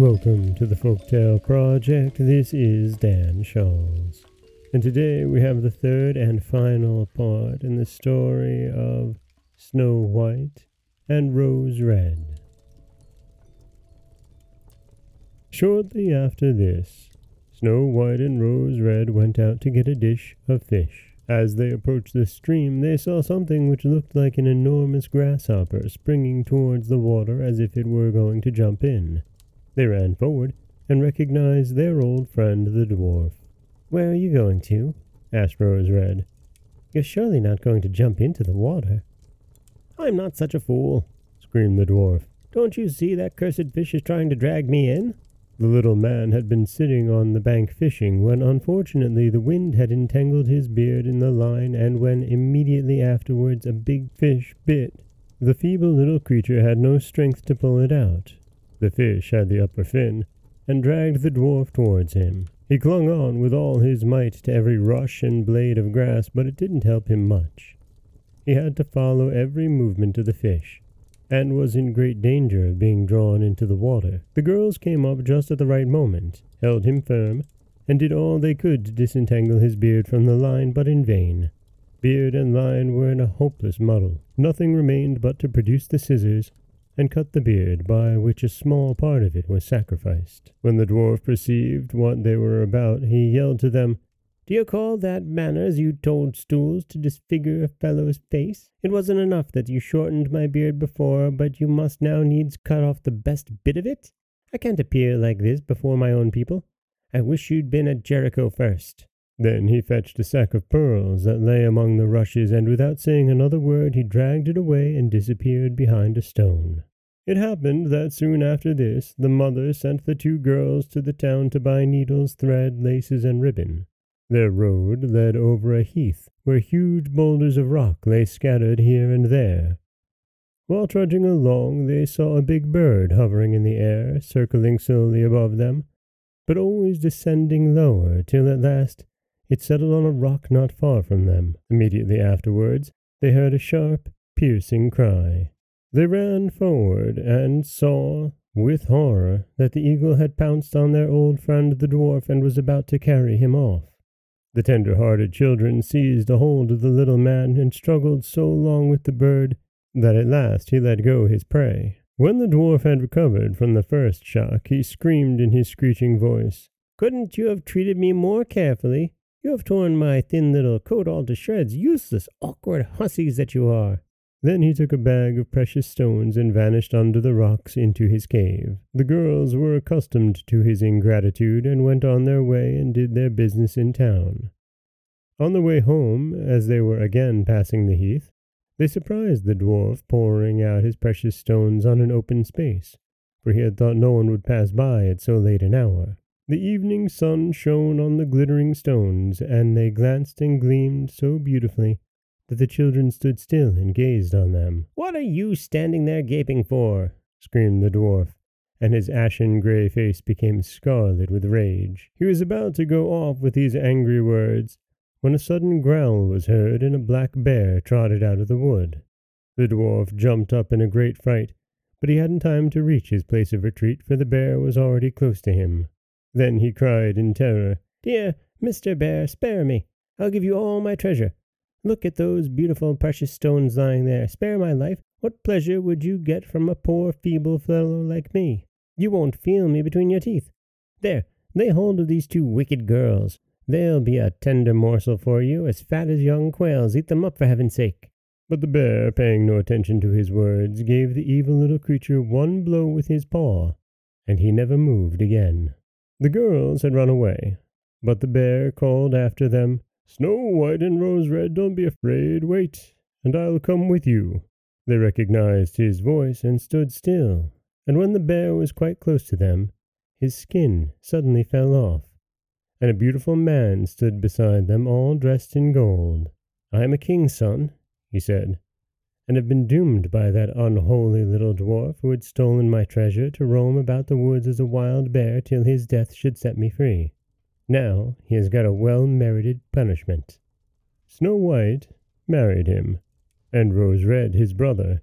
Welcome to the Folktale Project. This is Dan Scholz. And today we have the third and final part in the story of Snow White and Rose Red. Shortly after this, Snow White and Rose Red went out to get a dish of fish. As they approached the stream, they saw something which looked like an enormous grasshopper springing towards the water as if it were going to jump in. They ran forward and recognized their old friend the dwarf. Where are you going to? asked Rose Red. You're surely not going to jump into the water. I'm not such a fool, screamed the dwarf. Don't you see that cursed fish is trying to drag me in? The little man had been sitting on the bank fishing when unfortunately the wind had entangled his beard in the line and when immediately afterwards a big fish bit. The feeble little creature had no strength to pull it out. The fish had the upper fin and dragged the dwarf towards him. He clung on with all his might to every rush and blade of grass, but it didn't help him much. He had to follow every movement of the fish, and was in great danger of being drawn into the water. The girls came up just at the right moment, held him firm, and did all they could to disentangle his beard from the line, but in vain. Beard and line were in a hopeless muddle. Nothing remained but to produce the scissors and cut the beard, by which a small part of it was sacrificed. When the dwarf perceived what they were about, he yelled to them, do you call that manners, you toadstools, to disfigure a fellow's face? It wasn't enough that you shortened my beard before, but you must now needs cut off the best bit of it? I can't appear like this before my own people. I wish you'd been at Jericho first. Then he fetched a sack of pearls that lay among the rushes, and without saying another word he dragged it away and disappeared behind a stone. It happened that soon after this the mother sent the two girls to the town to buy needles, thread, laces, and ribbon. Their road led over a heath where huge boulders of rock lay scattered here and there. While trudging along, they saw a big bird hovering in the air, circling slowly above them, but always descending lower, till at last it settled on a rock not far from them. Immediately afterwards, they heard a sharp, piercing cry. They ran forward and saw, with horror, that the eagle had pounced on their old friend the dwarf and was about to carry him off. The tender-hearted children seized a hold of the little man and struggled so long with the bird that at last he let go his prey. When the dwarf had recovered from the first shock, he screamed in his screeching voice, Couldn't you have treated me more carefully? You have torn my thin little coat all to shreds, useless, awkward hussies that you are. Then he took a bag of precious stones and vanished under the rocks into his cave. The girls were accustomed to his ingratitude and went on their way and did their business in town. On the way home, as they were again passing the heath, they surprised the dwarf pouring out his precious stones on an open space, for he had thought no one would pass by at so late an hour. The evening sun shone on the glittering stones, and they glanced and gleamed so beautifully that the children stood still and gazed on them. What are you standing there gaping for? screamed the dwarf, and his ashen gray face became scarlet with rage. He was about to go off with these angry words when a sudden growl was heard and a black bear trotted out of the wood. The dwarf jumped up in a great fright, but he hadn't time to reach his place of retreat, for the bear was already close to him. Then he cried in terror, Dear Mr. Bear, spare me. I'll give you all my treasure. Look at those beautiful precious stones lying there. Spare my life. What pleasure would you get from a poor feeble fellow like me? You won't feel me between your teeth. There, lay hold of these two wicked girls. They'll be a tender morsel for you, as fat as young quails. Eat them up for heaven's sake. But the bear, paying no attention to his words, gave the evil little creature one blow with his paw, and he never moved again. The girls had run away, but the bear called after them, Snow White and Rose Red, don't be afraid. Wait, and I'll come with you. They recognized his voice and stood still, and when the bear was quite close to them, his skin suddenly fell off, and a beautiful man stood beside them, all dressed in gold. I am a king's son, he said, and have been doomed by that unholy little dwarf who had stolen my treasure to roam about the woods as a wild bear till his death should set me free. Now he has got a well merited punishment. Snow White married him, and Rose Red his brother,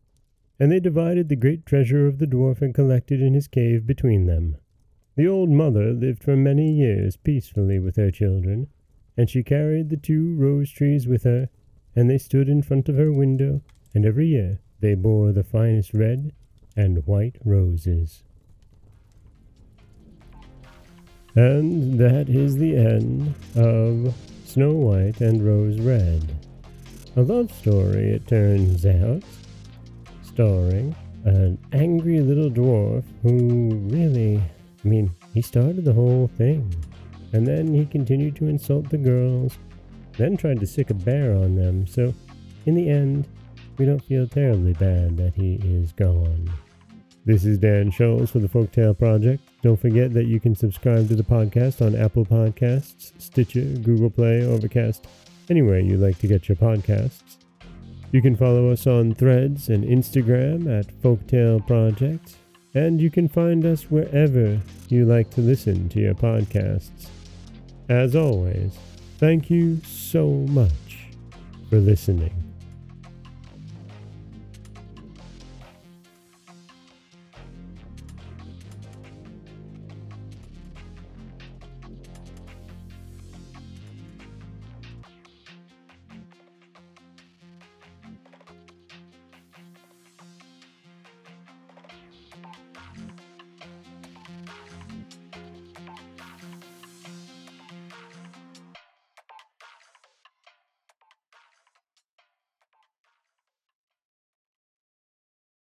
and they divided the great treasure of the dwarf and collected in his cave between them. The old mother lived for many years peacefully with her children, and she carried the two rose trees with her, and they stood in front of her window, and every year they bore the finest red and white roses. And that is the end of Snow White and Rose Red. A love story, it turns out, starring an angry little dwarf who really, I mean, he started the whole thing. And then he continued to insult the girls, then tried to sic a bear on them. So, in the end, we don't feel terribly bad that he is gone. This is Dan Scholz for the Folktale Project. Don't forget that you can subscribe to the podcast on Apple Podcasts, Stitcher, Google Play, Overcast, anywhere you like to get your podcasts. You can follow us on Threads and Instagram at Folktale Project, and you can find us wherever you like to listen to your podcasts. As always, thank you so much for listening.